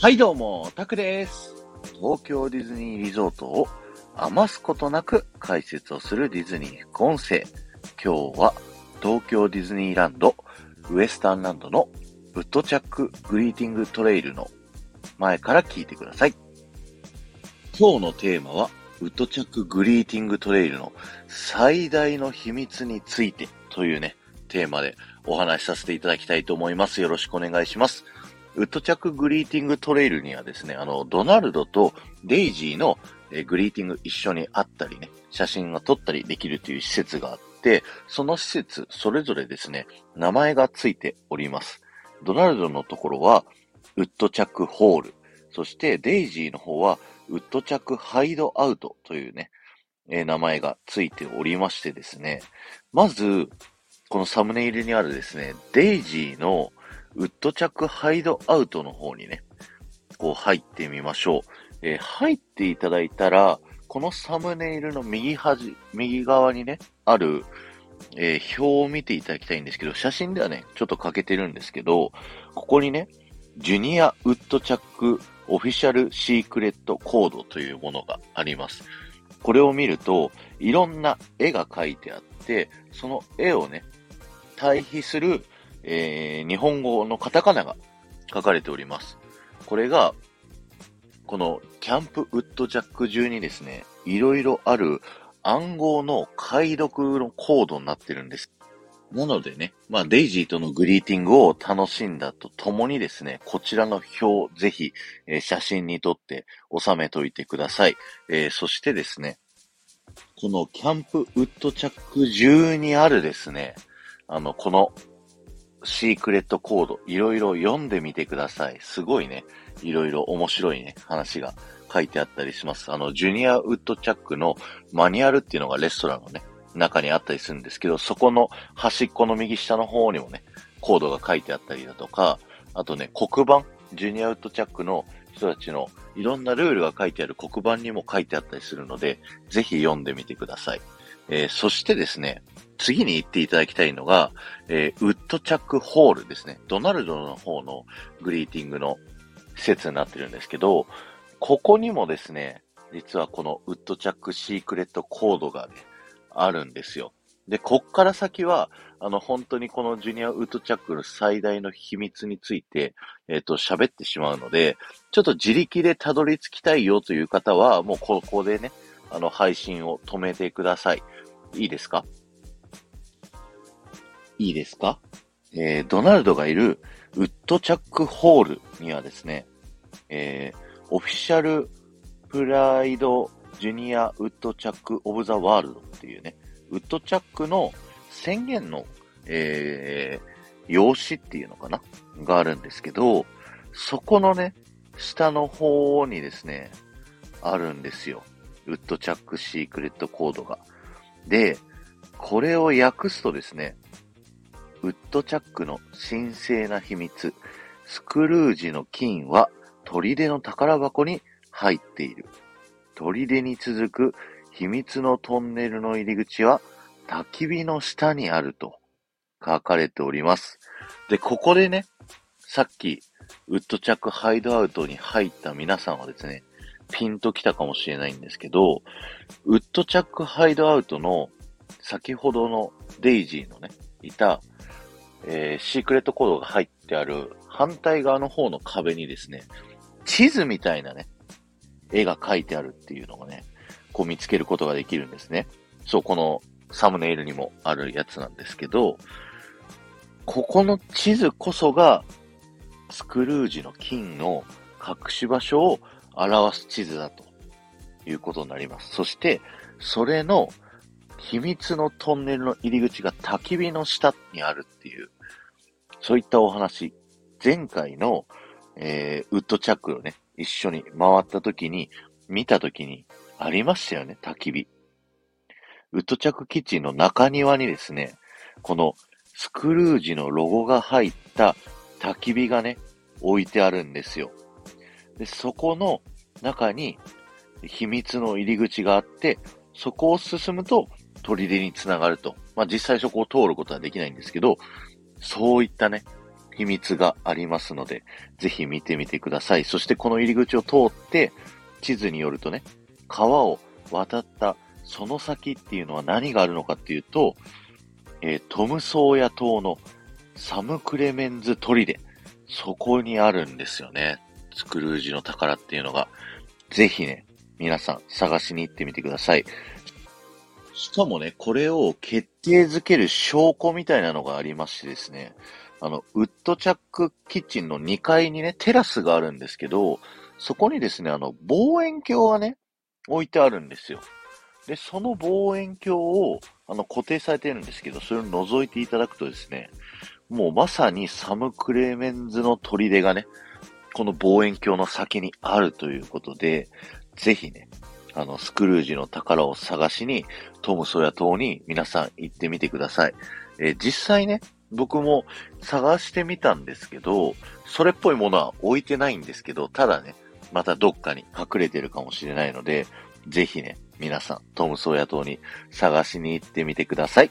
はいどうも、タクです。東京ディズニーリゾートを余すことなく解説をするディズニー副音声。今日は東京ディズニーランドウエスタンランドのウッドチャックグリーティングトレイルの前から聞いてください。今日のテーマはウッドチャックグリーティングトレイルの最大の秘密についてというね、テーマでお話しさせていただきたいと思います。よろしくお願いします。ウッドチャックグリーティングトレイルにはですね、あの、ドナルドとデイジーのグリーティング一緒にあったりね、写真が撮ったりできるという施設があって、その施設それぞれですね、名前がついております。ドナルドのところは、ウッドチャックホール。そして、デイジーの方は、ウッドチャックハイドアウトというね、えー名前がついておりましてですね、まず、このサムネイルにあるですね、デイジーのウッドチャックハイドアウトの方にね、こう入ってみましょう。えー入っていただいたら、このサムネイルの右端、右側にね、ある、えー表を見ていただきたいんですけど、写真ではね、ちょっと欠けてるんですけど、ここにね、ジュニアウッドチャックオフィシャルシークレットコードというものがあります。これを見ると、いろんな絵が描いてあって、その絵をね、対比する、えー日本語のカタカナが書かれております。これが、このキャンプウッドジャック中にですね、いろいろある暗号の解読のコードになってるんです。なのでね、まあ、デイジーとのグリーティングを楽しんだとともにですね、こちらの表、ぜひ、えー写真に撮って収めといてください。えーそしてですね、このキャンプウッドチャック中にあるですね、あの、このシークレットコード、いろいろ読んでみてください。すごいね、いろいろ面白いね、話が書いてあったりします。あの、ジュニアウッドチャックのマニュアルっていうのがレストランのね、中にあったりするんですけど、そこの端っこの右下の方にもね、コードが書いてあったりだとか、あとね、黒板、ジュニアウッドチャックの人たちのいろんなルールが書いてある黒板にも書いてあったりするので、ぜひ読んでみてください。えーそしてですね、次に言っていただきたいのが、えーウッドチャックホールですね。ドナルドの方のグリーティングの施設になってるんですけど、ここにもですね、実はこのウッドチャックシークレットコードがね、あるんですよ。で、こっから先は、あの、本当にこのジュニアウッドチャックの最大の秘密について、えっ、と、喋ってしまうので、ちょっと自力でたどり着きたいよという方は、もうここでね、あの、配信を止めてください。いいですか？いいですか？えー、ドナルドがいるウッドチャックホールにはですね、えー、オフィシャルプライドジュニアウッドチャックオブザワールドっていうね、ウッドチャックの宣言の、えー、用紙っていうのかな？があるんですけど、そこのね、下の方にですね、あるんですよ。ウッドチャックシークレットコードが。で、これを訳すとですね、ウッドチャックの神聖な秘密、スクルージの金は砦の宝箱に入っている。砦に続く秘密のトンネルの入り口は焚き火の下にあると書かれております。で、ここでね、さっきウッドチャックハイドアウトに入った皆さんはですね、ピンときたかもしれないんですけど、ウッドチャックハイドアウトの先ほどのデイジーのね、いた、えーシークレットコードが入ってある反対側の方の壁にですね、地図みたいなね、絵が描いてあるっていうのがね、こう見つけることができるんですね。そう、このサムネイルにもあるやつなんですけど、ここの地図こそが、スクルージの金の隠し場所を表す地図だということになります。そして、それの秘密のトンネルの入り口が焚き火の下にあるっていう、そういったお話、前回の、えー、ウッドチャックをね、一緒に回った時に、見た時にありましたよね、焚き火。ウッドチャックキッチンの中庭にですね、このスクルージのロゴが入った焚き火がね、置いてあるんですよ。で、そこの中に秘密の入り口があって、そこを進むと砦につながると。まあ実際そこを通ることはできないんですけど、そういったね、秘密がありますので、ぜひ見てみてください。そしてこの入り口を通って、地図によるとね、川を渡ったその先っていうのは何があるのかっていうと、えー、トムソーヤ島のサム・クレメンズ砦、そこにあるんですよね。スクルージの宝っていうのが。ぜひね、皆さん探しに行ってみてください。しかもね、これを決定づける証拠みたいなのがありましてですね、あの、ウッドチャックキッチンの2階にね、テラスがあるんですけど、そこにですね、あの、望遠鏡がね、置いてあるんですよ。で、その望遠鏡を、あの、固定されてるんですけど、それを覗いていただくとですね、もうまさにサム・クレーメンズの砦がね、この望遠鏡の先にあるということで、ぜひね、あの、スクルージの宝を探しに、トム・ソヤ島に皆さん行ってみてください。えー、実際ね、僕も探してみたんですけど、それっぽいものは置いてないんですけど、ただね、またどっかに隠れてるかもしれないので、ぜひね、皆さん、トム・ソーヤ島に探しに行ってみてください。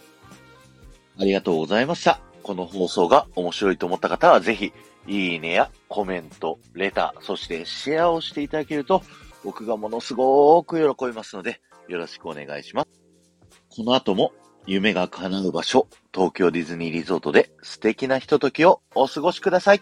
ありがとうございました。この放送が面白いと思った方は、ぜひ、いいねやコメント、レター、そしてシェアをしていただけると、僕がものすごく喜びますので、よろしくお願いします。この後も、夢が叶う場所、東京ディズニーリゾートで素敵なひとときをお過ごしください。